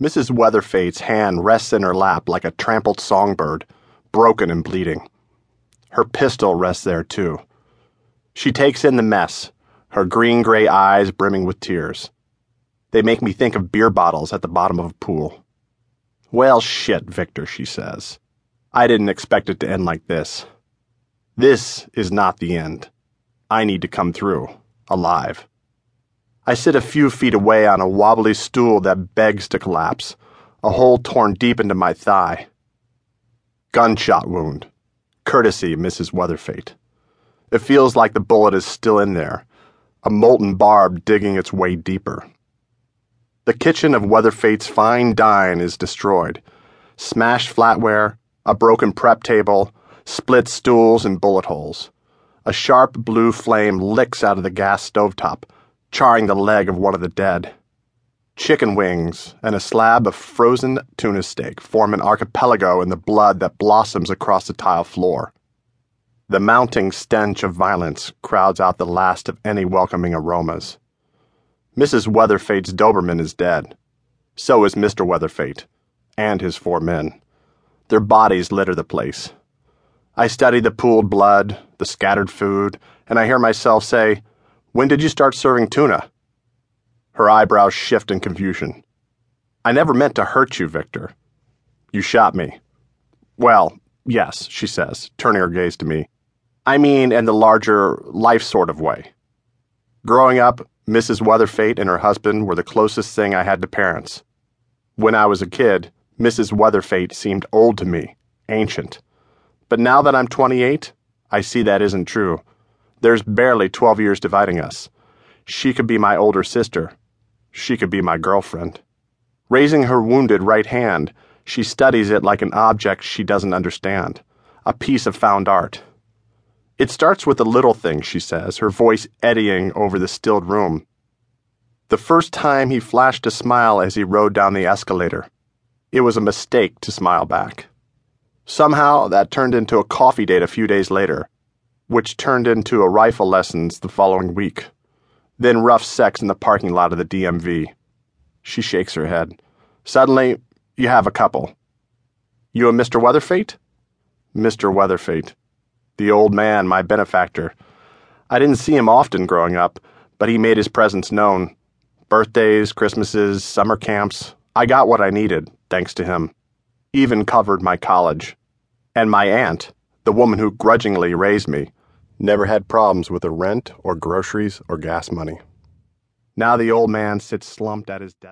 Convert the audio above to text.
Mrs. Weatherfate's hand rests in her lap like a trampled songbird, broken and bleeding. Her pistol rests there, too. She takes in the mess, her green gray eyes brimming with tears. They make me think of beer bottles at the bottom of a pool. Well, shit, Victor, she says. I didn't expect it to end like this. This is not the end. I need to come through, alive. I sit a few feet away on a wobbly stool that begs to collapse, a hole torn deep into my thigh. Gunshot wound. Courtesy, Mrs. Weatherfate. It feels like the bullet is still in there, a molten barb digging its way deeper. The kitchen of Weatherfate's fine dine is destroyed. Smashed flatware, a broken prep table, split stools, and bullet holes. A sharp blue flame licks out of the gas stovetop, charring the leg of one of the dead. Chicken wings and a slab of frozen tuna steak form an archipelago in the blood that blossoms across the tile floor. The mounting stench of violence crowds out the last of any welcoming aromas. Mrs. Weatherfate's Doberman is dead. So is Mr. Weatherfate, and his four men. Their bodies litter the place. I study the pooled blood, the scattered food, and I hear myself say, When did you start serving tuna? Her eyebrows shift in confusion. I never meant to hurt you, Victor. You shot me. Well, yes, she says, turning her gaze to me. I mean, in the larger, life sort of way. Growing up, Mrs. Weatherfate and her husband were the closest thing I had to parents. When I was a kid, Mrs. Weatherfate seemed old to me, ancient. But now that I'm 28, I see that isn't true. There's barely 12 years dividing us. She could be my older sister. She could be my girlfriend. Raising her wounded right hand, she studies it like an object she doesn't understand, a piece of found art. It starts with a little thing, she says, her voice eddying over the stilled room. The first time he flashed a smile as he rode down the escalator. It was a mistake to smile back. Somehow that turned into a coffee date a few days later, which turned into a rifle lessons the following week. Then rough sex in the parking lot of the DMV. She shakes her head. Suddenly, you have a couple. You and Mr. Weatherfate? Mr. Weatherfate the old man, my benefactor. I didn't see him often growing up, but he made his presence known. Birthdays, Christmases, summer camps. I got what I needed, thanks to him. Even covered my college. And my aunt, the woman who grudgingly raised me, never had problems with the rent or groceries or gas money. Now the old man sits slumped at his desk.